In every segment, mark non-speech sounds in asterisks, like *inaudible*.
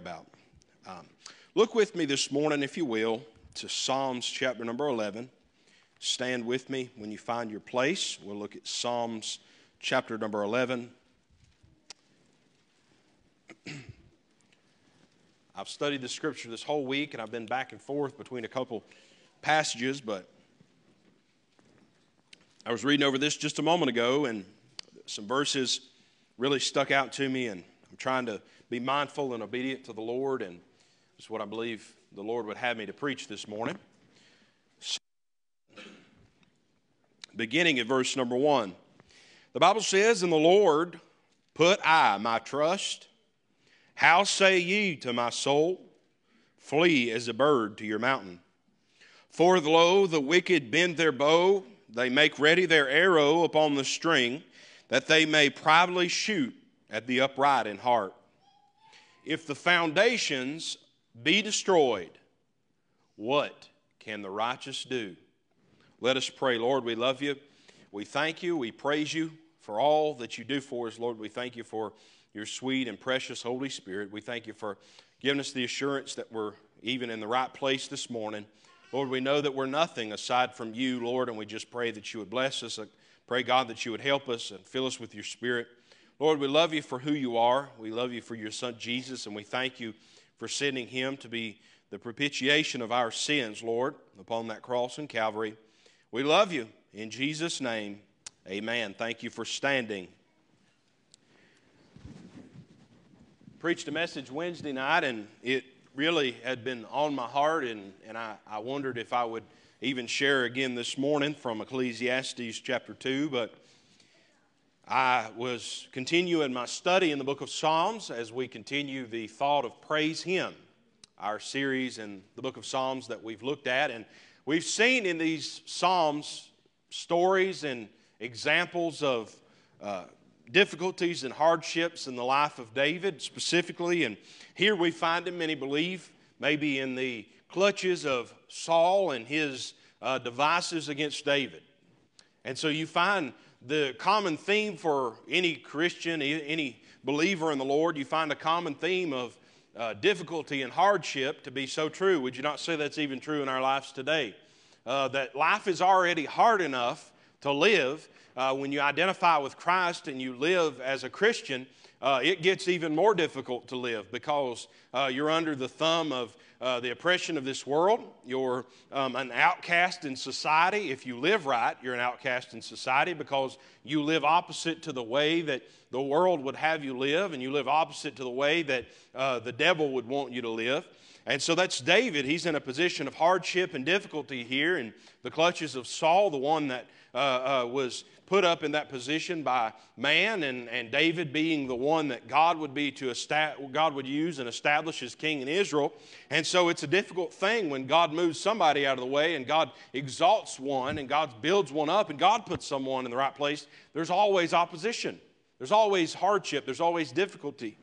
about. Um, look with me this morning, if you will, to Psalms chapter number 11. Stand with me when you find your place. We'll look at Psalms chapter number 11. *clears throat* I've studied the scripture this whole week and I've been back and forth between a couple passages, but I was reading over this just a moment ago and some verses really stuck out to me, and I'm trying to be mindful and obedient to the Lord, and it's what I believe the Lord would have me to preach this morning. Beginning at verse number one, the Bible says, In the Lord put I my trust. How say ye to my soul, Flee as a bird to your mountain? For lo, the wicked bend their bow, they make ready their arrow upon the string that they may privately shoot at the upright in heart. If the foundations be destroyed, what can the righteous do? Let us pray. Lord, we love you. We thank you. We praise you for all that you do for us. Lord, we thank you for your sweet and precious Holy Spirit. We thank you for giving us the assurance that we're even in the right place this morning. Lord, we know that we're nothing aside from you, Lord, and we just pray that you would bless us Pray, God, that you would help us and fill us with your spirit. Lord, we love you for who you are. We love you for your son Jesus, and we thank you for sending him to be the propitiation of our sins, Lord, upon that cross in Calvary. We love you. In Jesus' name, amen. Thank you for standing. Preached a message Wednesday night, and it really had been on my heart, and, and I, I wondered if I would even share again this morning from Ecclesiastes chapter 2, but I was continuing my study in the book of Psalms as we continue the thought of Praise Hymn, our series in the book of Psalms that we've looked at. And we've seen in these Psalms stories and examples of uh, difficulties and hardships in the life of David specifically. And here we find him, many believe, maybe in the clutches of Saul and his uh, devices against David. And so you find the common theme for any Christian, any believer in the Lord, you find a common theme of uh, difficulty and hardship to be so true. Would you not say that's even true in our lives today? Uh, that life is already hard enough to live. Uh, when you identify with Christ and you live as a Christian, uh, it gets even more difficult to live because uh, you're under the thumb of uh, the oppression of this world. You're um, an outcast in society. If you live right, you're an outcast in society because you live opposite to the way that the world would have you live, and you live opposite to the way that uh, the devil would want you to live. And so that's David. He's in a position of hardship and difficulty here in the clutches of Saul, the one that uh, uh, was put up in that position by man, and, and David being the one that God would be to God would use and establish as king in Israel. And so it's a difficult thing when God moves somebody out of the way and God exalts one and God builds one up and God puts someone in the right place. There's always opposition. There's always hardship. There's always difficulty.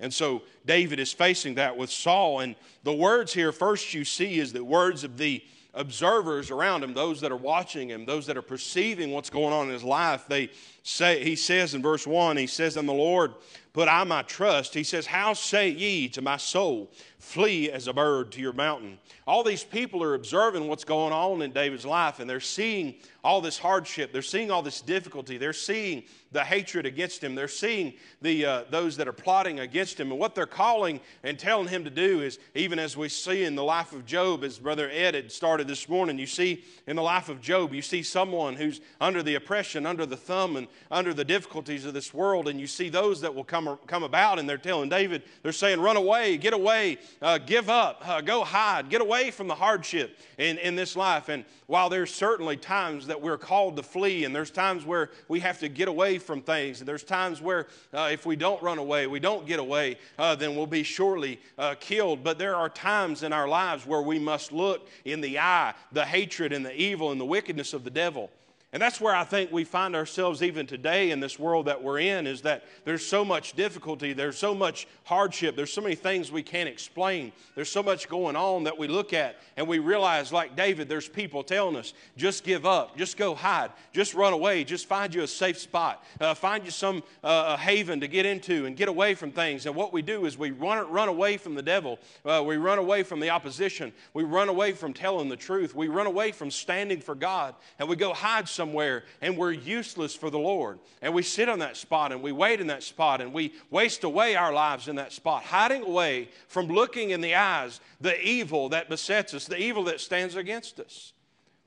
And so David is facing that with Saul. And the words here, first you see, is the words of the observers around him, those that are watching him, those that are perceiving what's going on in his life, they say, he says in verse 1, he says, In the Lord put I my trust. He says, How say ye to my soul, flee as a bird to your mountain? All these people are observing what's going on in David's life, and they're seeing all this hardship. They're seeing all this difficulty. They're seeing the hatred against him. They're seeing the, uh, those that are plotting against him. And what they're calling and telling him to do is, even as we see in the life of Job, as Brother Ed had started this morning, you see in the life of Job, you see someone who's under the oppression, under the thumb, and under the difficulties of this world. And you see those that will come, come about, and they're telling David, they're saying, run away, get away, uh, give up, uh, go hide, get away from the hardship in, in this life. And while there's certainly times that we're called to flee, and there's times where we have to get away from things. And there's times where uh, if we don't run away, we don't get away, uh, then we'll be surely uh, killed. But there are times in our lives where we must look in the eye the hatred and the evil and the wickedness of the devil. And that's where I think we find ourselves even today in this world that we're in is that there's so much difficulty, there's so much hardship, there's so many things we can't explain. There's so much going on that we look at and we realize, like David, there's people telling us, just give up, just go hide, just run away, just find you a safe spot, uh, find you some uh, haven to get into and get away from things. And what we do is we run, run away from the devil, uh, we run away from the opposition, we run away from telling the truth, we run away from standing for God, and we go hide somewhere somewhere and we're useless for the Lord. And we sit on that spot and we wait in that spot and we waste away our lives in that spot, hiding away from looking in the eyes the evil that besets us, the evil that stands against us.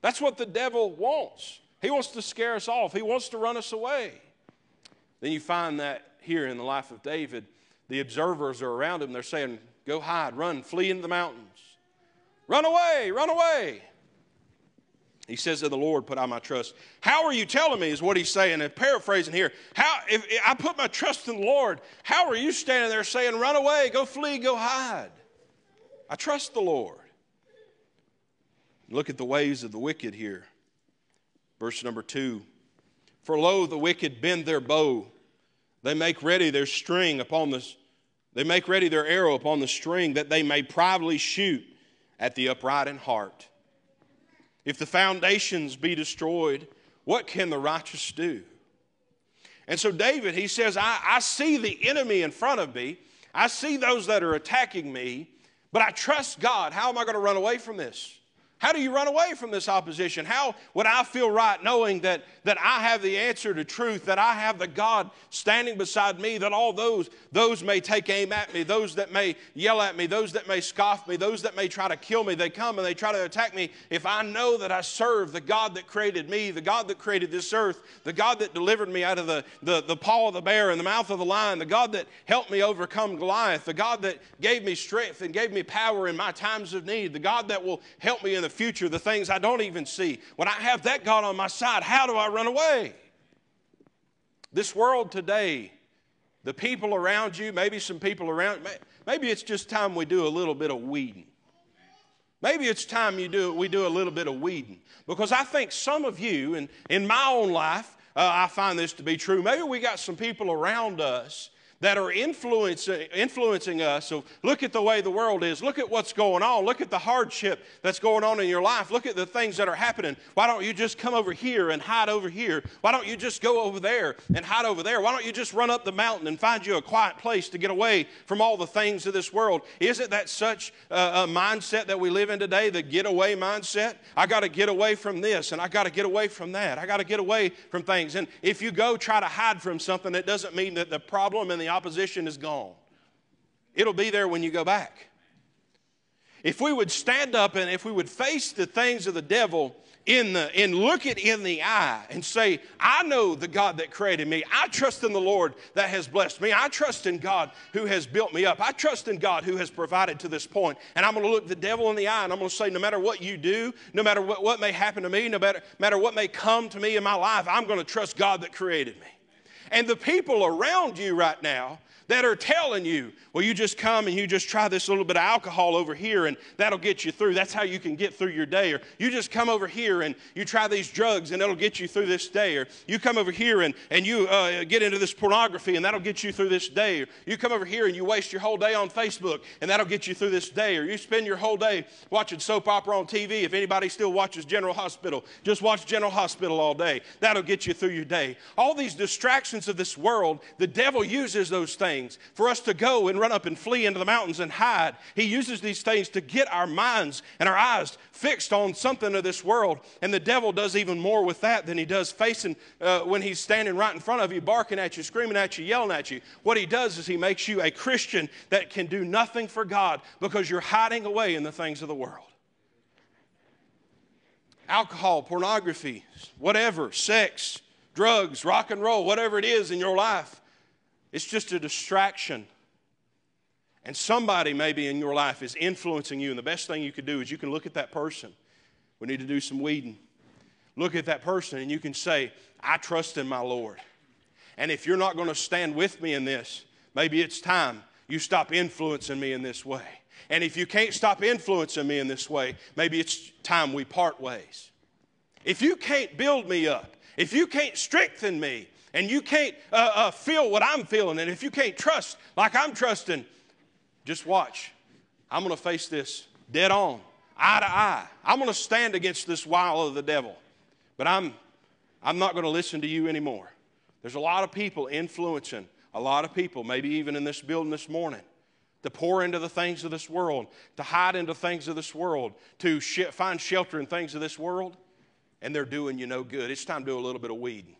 That's what the devil wants. He wants to scare us off, he wants to run us away. Then you find that here in the life of David, the observers are around him. They're saying, Go hide, run, flee into the mountains. Run away, run away. He says to the Lord, put out my trust. How are you telling me, is what he's saying, and paraphrasing here. How, if, if I put my trust in the Lord, how are you standing there saying, run away, go flee, go hide? I trust the Lord. Look at the ways of the wicked here. Verse number two For lo, the wicked bend their bow, they make ready their string upon the, they make ready their arrow upon the string that they may privately shoot at the upright in heart. If the foundations be destroyed, what can the righteous do? And so, David, he says, I, I see the enemy in front of me. I see those that are attacking me, but I trust God. How am I going to run away from this? How do you run away from this opposition? How would I feel right knowing that, that I have the answer to truth, that I have the God standing beside me, that all those, those may take aim at me, those that may yell at me, those that may scoff me, those that may try to kill me, they come and they try to attack me. If I know that I serve the God that created me, the God that created this earth, the God that delivered me out of the, the, the paw of the bear and the mouth of the lion, the God that helped me overcome Goliath, the God that gave me strength and gave me power in my times of need, the God that will help me in the future, the things I don't even see. When I have that God on my side, how do I run away? This world today, the people around you, maybe some people around, maybe it's just time we do a little bit of weeding. Maybe it's time you do, we do a little bit of weeding. Because I think some of you, and in my own life, uh, I find this to be true. Maybe we got some people around us that are influencing, influencing us. So look at the way the world is. Look at what's going on. Look at the hardship that's going on in your life. Look at the things that are happening. Why don't you just come over here and hide over here? Why don't you just go over there and hide over there? Why don't you just run up the mountain and find you a quiet place to get away from all the things of this world? Isn't that such a, a mindset that we live in today, the getaway mindset? I got to get away from this and I got to get away from that. I got to get away from things. And if you go try to hide from something, it doesn't mean that the problem and the the opposition is gone. It'll be there when you go back. If we would stand up and if we would face the things of the devil in the and look it in the eye and say, I know the God that created me. I trust in the Lord that has blessed me. I trust in God who has built me up. I trust in God who has provided to this point. And I'm going to look the devil in the eye and I'm going to say, no matter what you do, no matter what, what may happen to me, no matter, matter what may come to me in my life, I'm going to trust God that created me. And the people around you right now that are telling you, well, you just come and you just try this little bit of alcohol over here and that'll get you through. That's how you can get through your day. Or you just come over here and you try these drugs and it'll get you through this day. Or you come over here and, and you uh, get into this pornography and that'll get you through this day. Or you come over here and you waste your whole day on Facebook and that'll get you through this day. Or you spend your whole day watching soap opera on TV. If anybody still watches General Hospital, just watch General Hospital all day. That'll get you through your day. All these distractions of this world, the devil uses those things things for us to go and run up and flee into the mountains and hide. He uses these things to get our minds and our eyes fixed on something of this world. And the devil does even more with that than he does facing uh, when he's standing right in front of you, barking at you, screaming at you, yelling at you. What he does is he makes you a Christian that can do nothing for God because you're hiding away in the things of the world alcohol, pornography, whatever, sex, drugs, rock and roll, whatever it is in your life, it's just a distraction. And somebody maybe in your life is influencing you. And the best thing you could do is you can look at that person. We need to do some weeding. Look at that person and you can say, I trust in my Lord. And if you're not going to stand with me in this, maybe it's time you stop influencing me in this way. And if you can't stop influencing me in this way, maybe it's time we part ways. If you can't build me up, if you can't strengthen me, and you can't uh, uh, feel what I'm feeling, and if you can't trust like I'm trusting, just watch. I'm going to face this dead on, eye to eye. I'm going to stand against this wile of the devil. But I'm, I'm not going to listen to you anymore. There's a lot of people influencing a lot of people, maybe even in this building this morning, to pour into the things of this world, to hide into things of this world, to sh- find shelter in things of this world, and they're doing you no good. It's time to do a little bit of weeding.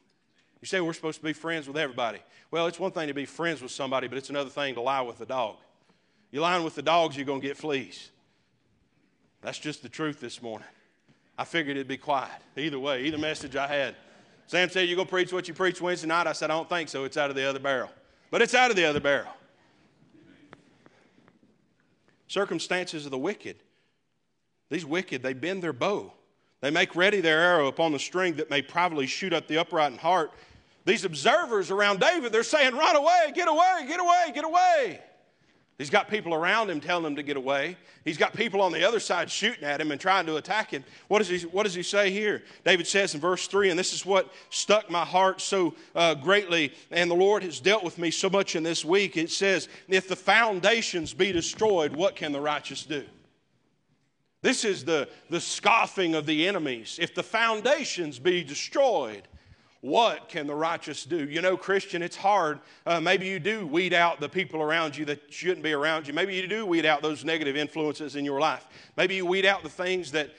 You say we're supposed to be friends with everybody. Well, it's one thing to be friends with somebody, but it's another thing to lie with the dog. You're lying with the dogs, you're going to get fleas. That's just the truth this morning. I figured it'd be quiet. Either way, either message I had. Sam said, You go preach what you preach Wednesday night? I said, I don't think so. It's out of the other barrel. But it's out of the other barrel. Circumstances of the wicked. These wicked, they bend their bow. They make ready their arrow upon the string that may privately shoot up the upright in heart. These observers around David, they're saying, Run away, get away, get away, get away. He's got people around him telling him to get away. He's got people on the other side shooting at him and trying to attack him. What does he, what does he say here? David says in verse 3, and this is what stuck my heart so uh, greatly, and the Lord has dealt with me so much in this week. It says, If the foundations be destroyed, what can the righteous do? This is the, the scoffing of the enemies. If the foundations be destroyed, what can the righteous do? You know, Christian, it's hard. Uh, maybe you do weed out the people around you that shouldn't be around you. Maybe you do weed out those negative influences in your life. Maybe you weed out the things that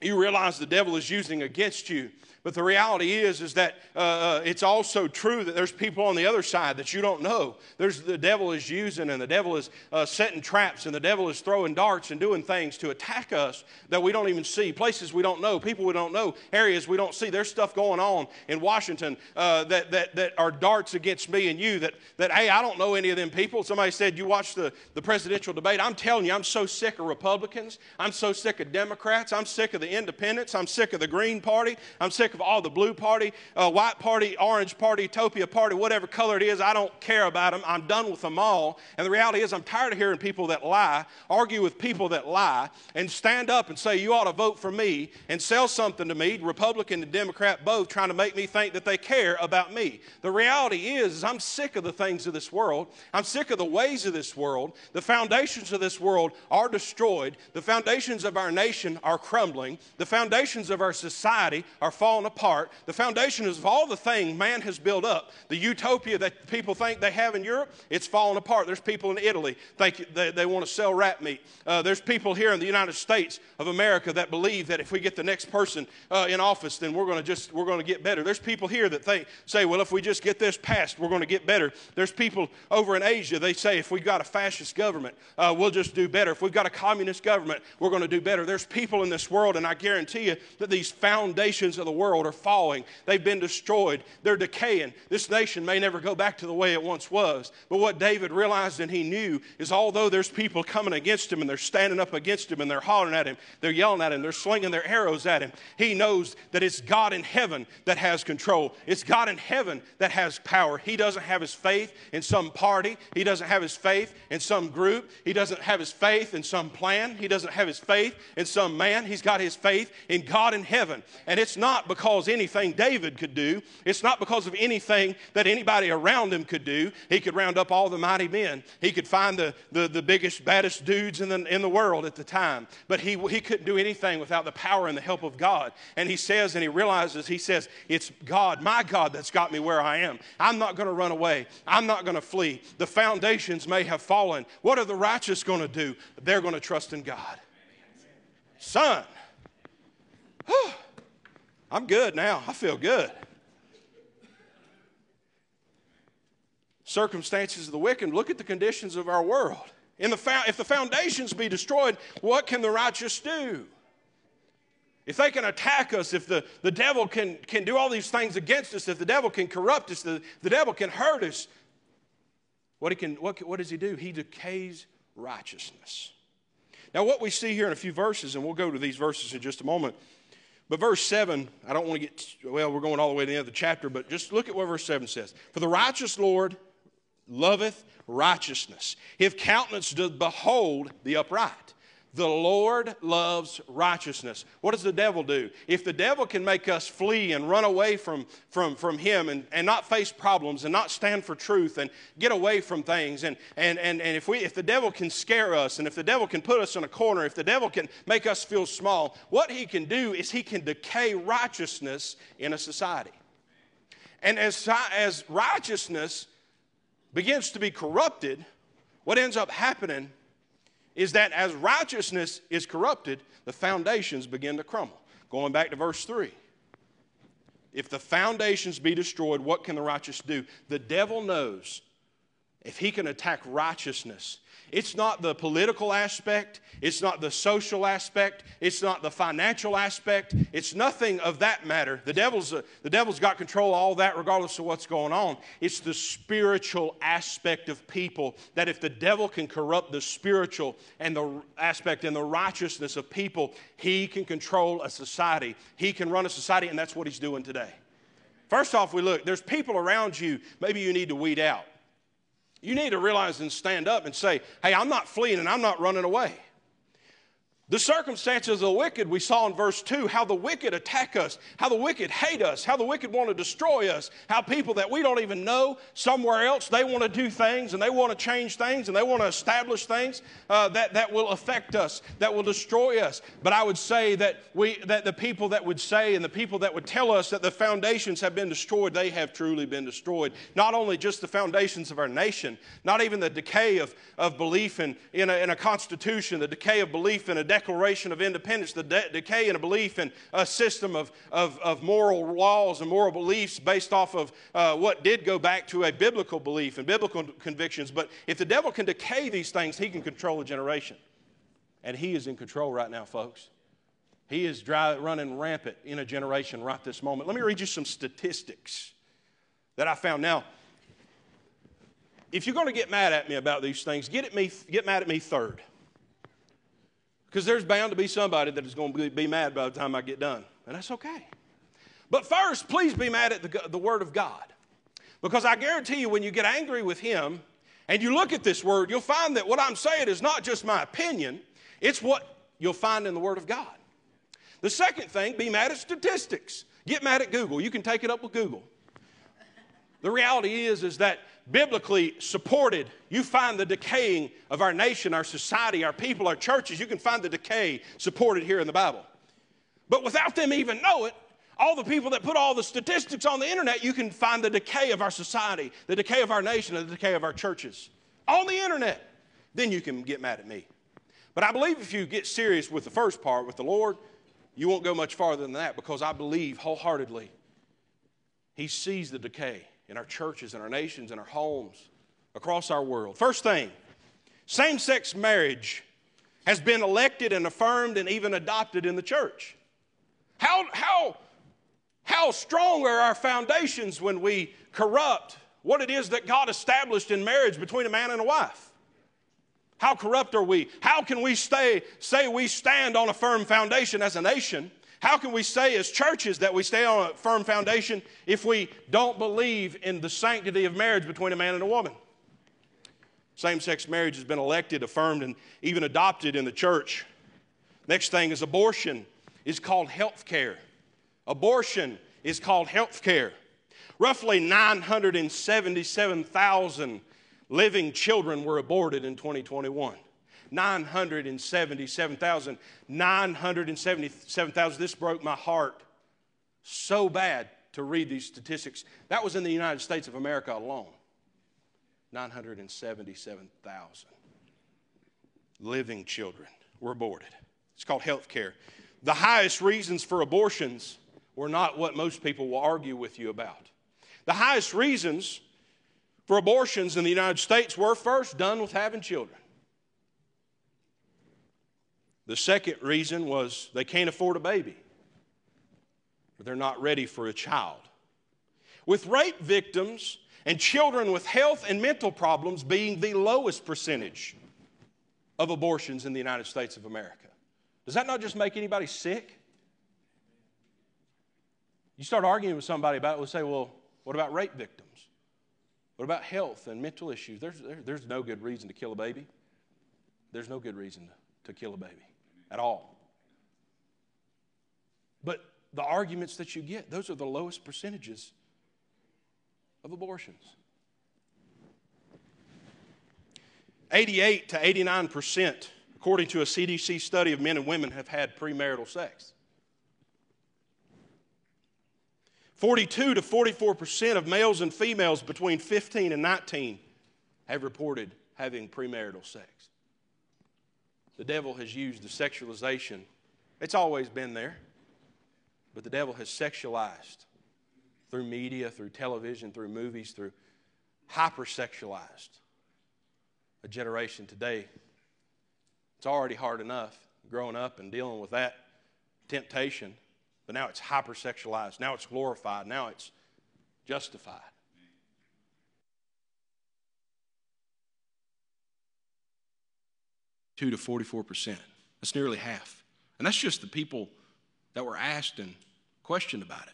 you realize the devil is using against you. But the reality is, is that uh, uh, it's also true that there's people on the other side that you don't know. There's the devil is using, and the devil is uh, setting traps, and the devil is throwing darts and doing things to attack us that we don't even see. Places we don't know, people we don't know, areas we don't see. There's stuff going on in Washington uh, that, that, that are darts against me and you. That, that hey, I don't know any of them people. Somebody said you watch the, the presidential debate. I'm telling you, I'm so sick of Republicans. I'm so sick of Democrats. I'm sick of the Independents. I'm sick of the Green Party. I'm sick of all the blue party, uh, white party, orange party, topia party, whatever color it is. I don't care about them. I'm done with them all. And the reality is, I'm tired of hearing people that lie, argue with people that lie, and stand up and say, You ought to vote for me, and sell something to me, Republican and Democrat both, trying to make me think that they care about me. The reality is, is I'm sick of the things of this world. I'm sick of the ways of this world. The foundations of this world are destroyed. The foundations of our nation are crumbling. The foundations of our society are falling apart. The foundation of all the things man has built up, the utopia that people think they have in Europe, it's falling apart. There's people in Italy think they, they want to sell rat meat. Uh, there's people here in the United States of America that believe that if we get the next person uh, in office, then we're going to just we're going to get better. There's people here that think say, well, if we just get this passed, we're going to get better. There's people over in Asia. They say if we've got a fascist government, uh, we'll just do better. If we've got a communist government, we're going to do better. There's people in this world, and I guarantee you that these foundations of the world are falling. They've been destroyed. They're decaying. This nation may never go back to the way it once was. But what David realized and he knew is although there's people coming against him and they're standing up against him and they're hollering at him, they're yelling at him, they're slinging their arrows at him, he knows that it's God in heaven that has control. It's God in heaven that has power. He doesn't have his faith in some party, he doesn't have his faith in some group, he doesn't have his faith in some plan, he doesn't have his faith in some man. He's got his faith in God in heaven. And it's not because anything David could do, it's not because of anything that anybody around him could do. He could round up all the mighty men, he could find the, the, the biggest, baddest dudes in the, in the world at the time. But he, he couldn't do anything without the power and the help of God. And he says, and he realizes, he says, It's God, my God, that's got me where I am. I'm not going to run away, I'm not going to flee. The foundations may have fallen. What are the righteous going to do? They're going to trust in God. Son, I'm good now. I feel good. Circumstances of the wicked, look at the conditions of our world. In the, if the foundations be destroyed, what can the righteous do? If they can attack us, if the, the devil can, can do all these things against us, if the devil can corrupt us, the, the devil can hurt us, what, he can, what, what does he do? He decays righteousness. Now, what we see here in a few verses, and we'll go to these verses in just a moment, but verse 7, I don't want to get, well, we're going all the way to the end of the chapter, but just look at what verse 7 says. For the righteous Lord loveth righteousness. His countenance doth behold the upright. The Lord loves righteousness. What does the devil do? If the devil can make us flee and run away from, from, from him and, and not face problems and not stand for truth and get away from things, and, and, and, and if, we, if the devil can scare us and if the devil can put us in a corner, if the devil can make us feel small, what he can do is he can decay righteousness in a society. And as, as righteousness begins to be corrupted, what ends up happening is that as righteousness is corrupted, the foundations begin to crumble. Going back to verse 3. If the foundations be destroyed, what can the righteous do? The devil knows if he can attack righteousness, it's not the political aspect, it's not the social aspect, it's not the financial aspect, it's nothing of that matter. The devil's, uh, the devil's got control of all that regardless of what's going on. It's the spiritual aspect of people that if the devil can corrupt the spiritual and the aspect and the righteousness of people, he can control a society. He can run a society, and that's what he's doing today. First off, we look, there's people around you maybe you need to weed out. You need to realize and stand up and say, hey, I'm not fleeing and I'm not running away. The circumstances of the wicked, we saw in verse 2, how the wicked attack us, how the wicked hate us, how the wicked want to destroy us, how people that we don't even know somewhere else, they want to do things and they want to change things and they want to establish things uh, that, that will affect us, that will destroy us. But I would say that, we, that the people that would say and the people that would tell us that the foundations have been destroyed, they have truly been destroyed. Not only just the foundations of our nation, not even the decay of, of belief in, in, a, in a constitution, the decay of belief in a Declaration of Independence, the de- decay in a belief in a system of, of, of, moral laws and moral beliefs based off of uh, what did go back to a biblical belief and biblical convictions. But if the devil can decay these things, he can control a generation. And he is in control right now, folks. He is dry, running rampant in a generation right this moment. Let me read you some statistics that I found. Now, if you're going to get mad at me about these things, get, at me, get mad at me third. Because there's bound to be somebody that is going to be mad by the time I get done. And that's okay. But first, please be mad at the, the Word of God. Because I guarantee you, when you get angry with Him and you look at this Word, you'll find that what I'm saying is not just my opinion, it's what you'll find in the Word of God. The second thing, be mad at statistics. Get mad at Google. You can take it up with Google. The reality is, is that biblically supported, you find the decaying of our nation, our society, our people, our churches. You can find the decay supported here in the Bible. But without them even know it, all the people that put all the statistics on the internet, you can find the decay of our society, the decay of our nation, and the decay of our churches on the internet. Then you can get mad at me. But I believe if you get serious with the first part, with the Lord, you won't go much farther than that because I believe wholeheartedly He sees the decay in our churches, in our nations, in our homes, across our world. First thing same sex marriage has been elected and affirmed and even adopted in the church. How, how, how strong are our foundations when we corrupt what it is that God established in marriage between a man and a wife? How corrupt are we? How can we stay, say we stand on a firm foundation as a nation how can we say as churches that we stay on a firm foundation if we don't believe in the sanctity of marriage between a man and a woman? Same sex marriage has been elected, affirmed, and even adopted in the church. Next thing is abortion is called health care. Abortion is called health care. Roughly 977,000 living children were aborted in 2021. 977,000. 977,000. This broke my heart so bad to read these statistics. That was in the United States of America alone. 977,000 living children were aborted. It's called health care. The highest reasons for abortions were not what most people will argue with you about. The highest reasons for abortions in the United States were first done with having children. The second reason was they can't afford a baby, they're not ready for a child. With rape victims and children with health and mental problems being the lowest percentage of abortions in the United States of America. Does that not just make anybody sick? You start arguing with somebody about it, we'll say, well, what about rape victims? What about health and mental issues? There's, there, there's no good reason to kill a baby. There's no good reason to to kill a baby at all. But the arguments that you get, those are the lowest percentages of abortions. 88 to 89 percent, according to a CDC study of men and women, have had premarital sex. 42 to 44 percent of males and females between 15 and 19 have reported having premarital sex. The devil has used the sexualization, it's always been there, but the devil has sexualized through media, through television, through movies, through hypersexualized a generation today. It's already hard enough growing up and dealing with that temptation, but now it's hypersexualized. Now it's glorified. Now it's justified. To 44 percent. That's nearly half. And that's just the people that were asked and questioned about it.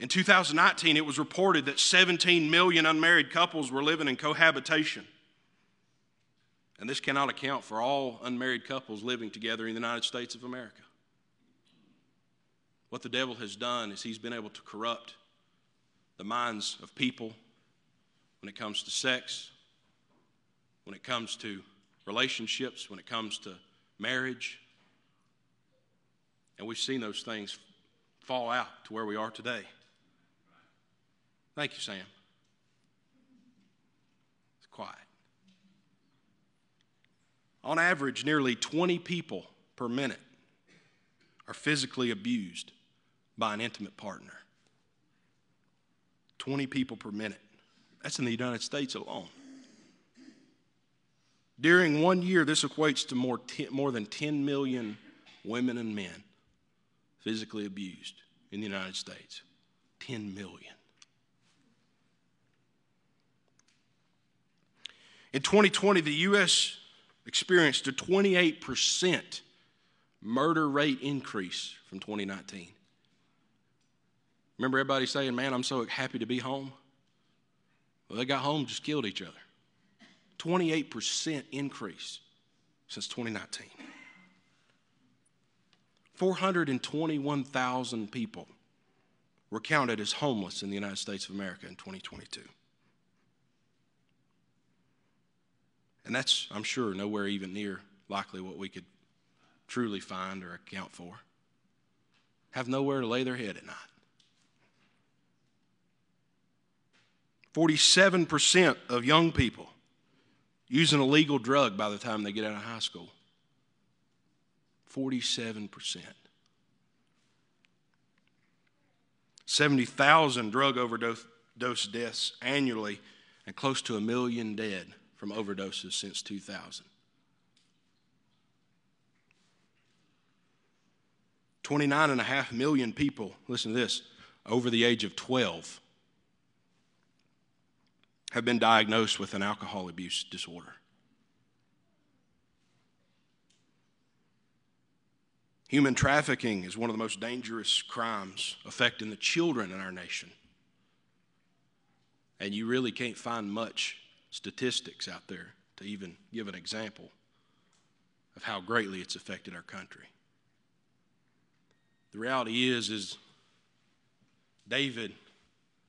In 2019, it was reported that 17 million unmarried couples were living in cohabitation. And this cannot account for all unmarried couples living together in the United States of America. What the devil has done is he's been able to corrupt the minds of people when it comes to sex, when it comes to relationships, when it comes to marriage. And we've seen those things fall out to where we are today. Thank you, Sam. It's quiet. On average, nearly 20 people per minute are physically abused by an intimate partner. 20 people per minute. That's in the United States alone. During one year, this equates to more, more than 10 million women and men physically abused in the United States. 10 million. In 2020, the U.S. experienced a 28% murder rate increase from 2019. Remember everybody saying, Man, I'm so happy to be home? Well, they got home, just killed each other. 28% increase since 2019. 421,000 people were counted as homeless in the United States of America in 2022. And that's, I'm sure, nowhere even near likely what we could truly find or account for. Have nowhere to lay their head at night. 47% of young people use a legal drug by the time they get out of high school. 47%. 70,000 drug overdose deaths annually, and close to a million dead from overdoses since 2000. 29.5 million people, listen to this, over the age of 12 have been diagnosed with an alcohol abuse disorder. Human trafficking is one of the most dangerous crimes affecting the children in our nation. And you really can't find much statistics out there to even give an example of how greatly it's affected our country. The reality is is David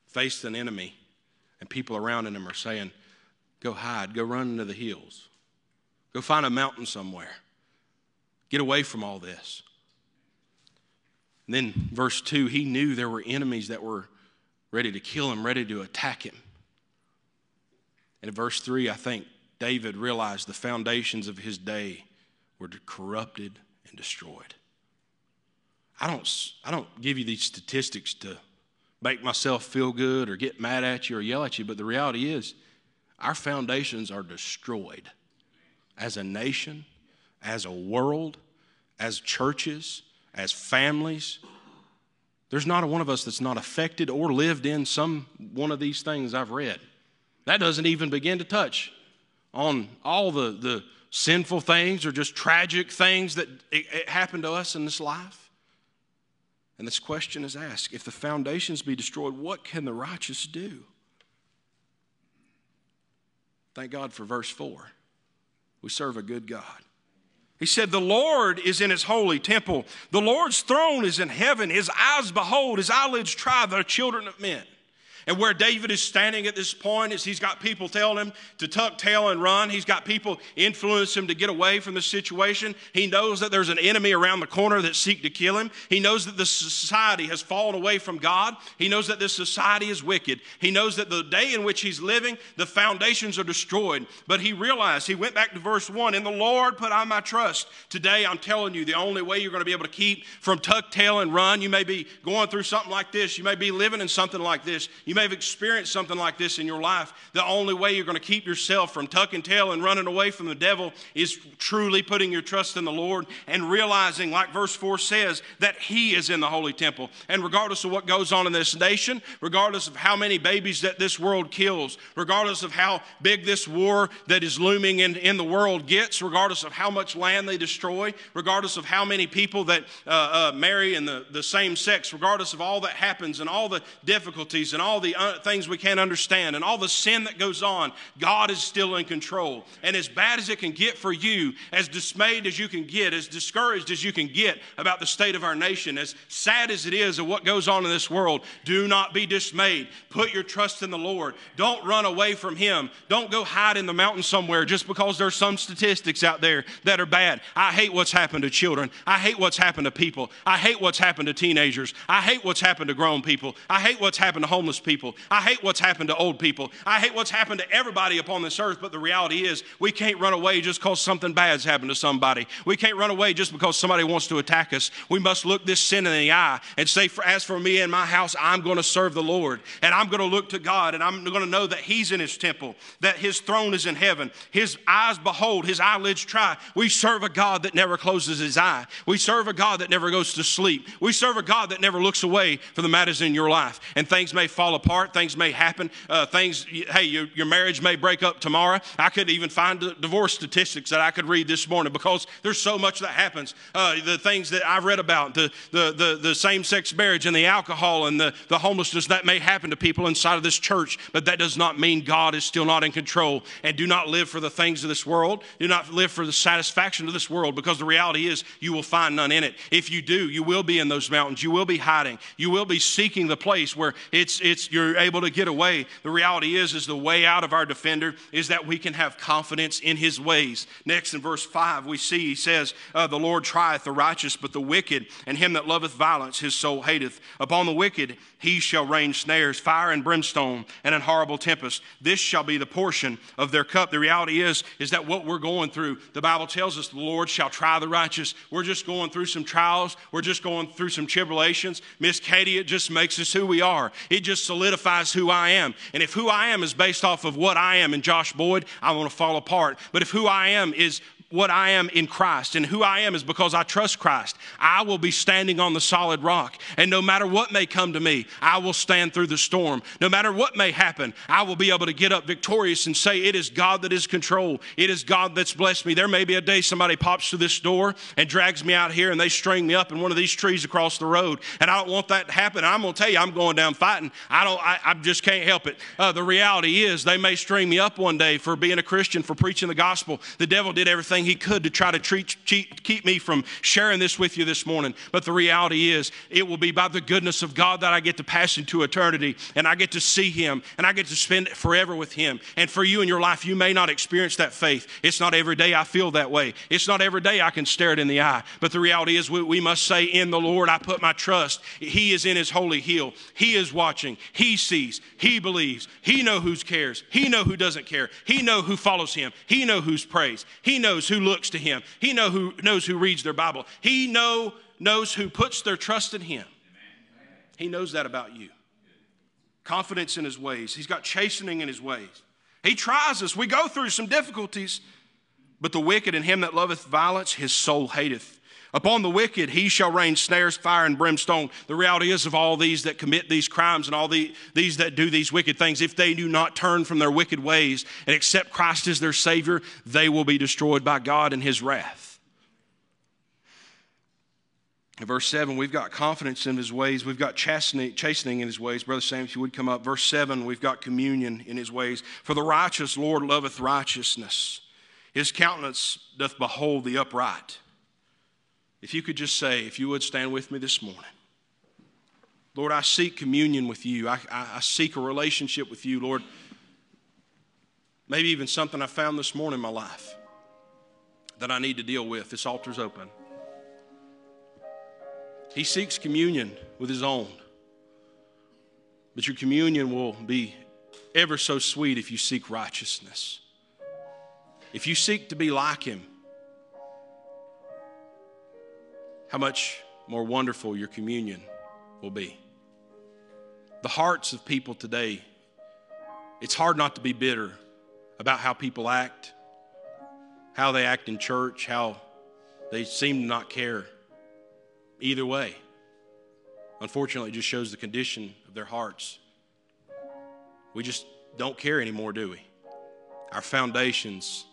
faced an enemy and people around him are saying, "Go hide, go run into the hills. Go find a mountain somewhere. Get away from all this." And then verse 2, he knew there were enemies that were ready to kill him, ready to attack him. And in verse 3, I think David realized the foundations of his day were corrupted and destroyed. I don't, I don't give you these statistics to make myself feel good or get mad at you or yell at you, but the reality is our foundations are destroyed as a nation, as a world, as churches, as families. There's not a one of us that's not affected or lived in some one of these things I've read. That doesn't even begin to touch on all the, the sinful things or just tragic things that it, it happened to us in this life. And this question is asked if the foundations be destroyed, what can the righteous do? Thank God for verse 4. We serve a good God. He said, The Lord is in his holy temple. The Lord's throne is in heaven. His eyes behold, his eyelids try the children of men. And where David is standing at this point is he's got people telling him to tuck tail and run. He's got people influence him to get away from the situation. He knows that there's an enemy around the corner that seek to kill him. He knows that the society has fallen away from God. He knows that this society is wicked. He knows that the day in which he's living, the foundations are destroyed. But he realized, he went back to verse 1, in the Lord put I my trust. Today, I'm telling you, the only way you're going to be able to keep from tuck tail and run, you may be going through something like this. You may be living in something like this. You may have experienced something like this in your life. The only way you're going to keep yourself from tucking tail and running away from the devil is truly putting your trust in the Lord and realizing, like verse 4 says, that He is in the holy temple. And regardless of what goes on in this nation, regardless of how many babies that this world kills, regardless of how big this war that is looming in, in the world gets, regardless of how much land they destroy, regardless of how many people that uh, uh, marry in the, the same sex, regardless of all that happens and all the difficulties and all the the uh, things we can't understand and all the sin that goes on, God is still in control. And as bad as it can get for you, as dismayed as you can get, as discouraged as you can get about the state of our nation, as sad as it is of what goes on in this world, do not be dismayed. Put your trust in the Lord. Don't run away from Him. Don't go hide in the mountain somewhere just because there's some statistics out there that are bad. I hate what's happened to children. I hate what's happened to people. I hate what's happened to teenagers. I hate what's happened to grown people. I hate what's happened to homeless people people. I hate what's happened to old people. I hate what's happened to everybody upon this earth, but the reality is we can't run away just because something bad's happened to somebody. We can't run away just because somebody wants to attack us. We must look this sin in the eye and say, As for me and my house, I'm going to serve the Lord. And I'm going to look to God and I'm going to know that He's in His temple, that His throne is in heaven. His eyes behold, His eyelids try. We serve a God that never closes His eye. We serve a God that never goes to sleep. We serve a God that never looks away from the matters in your life. And things may fall apart. Things may happen. Uh, things, hey, your, your marriage may break up tomorrow. I could even find divorce statistics that I could read this morning because there's so much that happens. Uh, the things that I've read about, the, the, the, the same sex marriage and the alcohol and the, the homelessness that may happen to people inside of this church, but that does not mean God is still not in control. And do not live for the things of this world. Do not live for the satisfaction of this world because the reality is you will find none in it. If you do, you will be in those mountains. You will be hiding. You will be seeking the place where it's, it's you're able to get away. The reality is, is the way out of our defender is that we can have confidence in his ways. Next in verse 5, we see he says, uh, The Lord trieth the righteous, but the wicked, and him that loveth violence, his soul hateth. Upon the wicked he shall rain snares, fire and brimstone, and an horrible tempest. This shall be the portion of their cup. The reality is, is that what we're going through, the Bible tells us the Lord shall try the righteous. We're just going through some trials. We're just going through some tribulations. Miss Katie, it just makes us who we are. It just solidifies who I am. And if who I am is based off of what I am in Josh Boyd, I want to fall apart. But if who I am is what I am in Christ. And who I am is because I trust Christ. I will be standing on the solid rock. And no matter what may come to me, I will stand through the storm. No matter what may happen, I will be able to get up victorious and say, It is God that is control. It is God that's blessed me. There may be a day somebody pops through this door and drags me out here and they string me up in one of these trees across the road. And I don't want that to happen. I'm going to tell you, I'm going down fighting. I don't, I, I just can't help it. Uh, the reality is, they may string me up one day for being a Christian, for preaching the gospel. The devil did everything everything he could to try to treat, cheat, keep me from sharing this with you this morning. But the reality is, it will be by the goodness of God that I get to pass into eternity and I get to see Him and I get to spend forever with Him. And for you in your life, you may not experience that faith. It's not every day I feel that way, it's not every day I can stare it in the eye. But the reality is, we, we must say, In the Lord, I put my trust. He is in His holy hill. He is watching. He sees. He believes. He know who cares. He know who doesn't care. He know who follows Him. He know who's prays. He knows who looks to him. He know who, knows who reads their Bible. He know, knows who puts their trust in him. He knows that about you. Confidence in his ways. He's got chastening in his ways. He tries us. We go through some difficulties, but the wicked and him that loveth violence, his soul hateth. Upon the wicked he shall rain snares, fire, and brimstone. The reality is, of all these that commit these crimes and all the, these that do these wicked things, if they do not turn from their wicked ways and accept Christ as their Savior, they will be destroyed by God in His wrath. In verse 7, we've got confidence in His ways. We've got chastening, chastening in His ways. Brother Sam, if you would come up. Verse 7, we've got communion in His ways. For the righteous Lord loveth righteousness His countenance doth behold the upright. If you could just say, if you would stand with me this morning. Lord, I seek communion with you. I, I, I seek a relationship with you, Lord. Maybe even something I found this morning in my life that I need to deal with. This altar's open. He seeks communion with his own. But your communion will be ever so sweet if you seek righteousness. If you seek to be like him, how much more wonderful your communion will be. The hearts of people today, it's hard not to be bitter about how people act, how they act in church, how they seem to not care. Either way, unfortunately, it just shows the condition of their hearts. We just don't care anymore, do we? Our foundations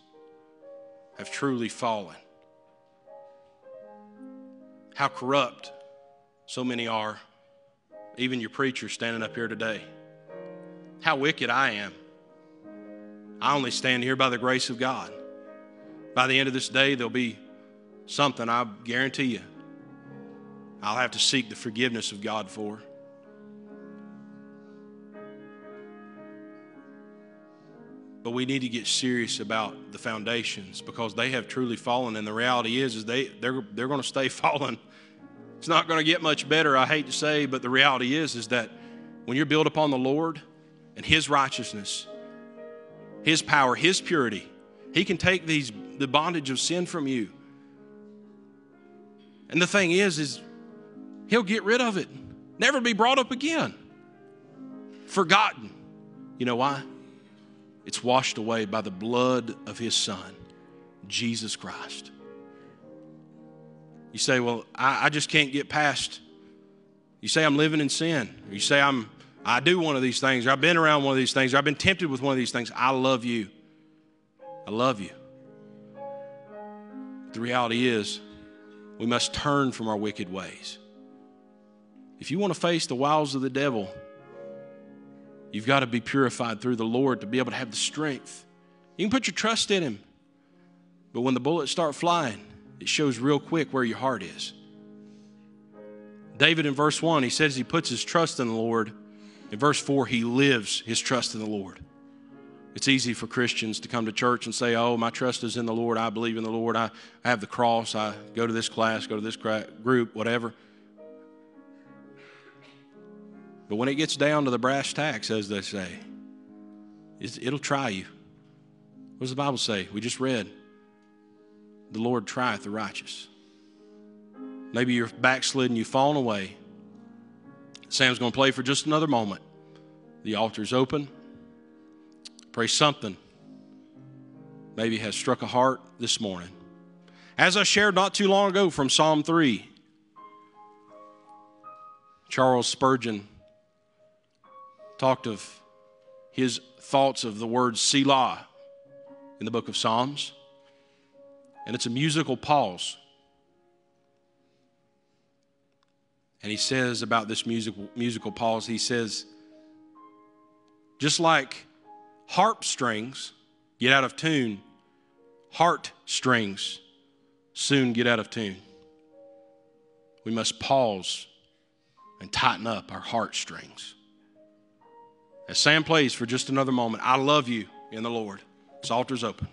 have truly fallen. How corrupt so many are, even your preacher standing up here today. How wicked I am. I only stand here by the grace of God. By the end of this day, there'll be something, I guarantee you, I'll have to seek the forgiveness of God for. But we need to get serious about the foundations because they have truly fallen. And the reality is, is they, they're, they're going to stay *laughs* fallen. It's not going to get much better, I hate to say, but the reality is, is that when you're built upon the Lord and His righteousness, his power, His purity. He can take these, the bondage of sin from you. And the thing is, is He'll get rid of it, never be brought up again. Forgotten. You know why? It's washed away by the blood of His Son, Jesus Christ. You say, Well, I, I just can't get past. You say, I'm living in sin. You say, I'm I do one of these things, or I've been around one of these things, or I've been tempted with one of these things. I love you. I love you. The reality is, we must turn from our wicked ways. If you want to face the wiles of the devil, you've got to be purified through the Lord to be able to have the strength. You can put your trust in Him, but when the bullets start flying, it shows real quick where your heart is. David in verse 1, he says he puts his trust in the Lord in verse 4, he lives his trust in the Lord. It's easy for Christians to come to church and say, Oh, my trust is in the Lord. I believe in the Lord. I, I have the cross. I go to this class, go to this group, whatever. But when it gets down to the brass tacks, as they say, it'll try you. What does the Bible say? We just read, The Lord trieth the righteous. Maybe you're backslidden, you've fallen away. Sam's going to play for just another moment. The altar's open. Pray something maybe has struck a heart this morning. As I shared not too long ago from Psalm 3, Charles Spurgeon talked of his thoughts of the word Selah in the book of Psalms. And it's a musical pause And he says about this musical, musical pause, he says, just like harp strings get out of tune, heart strings soon get out of tune. We must pause and tighten up our heart strings. As Sam plays for just another moment, I love you in the Lord. This altar's open.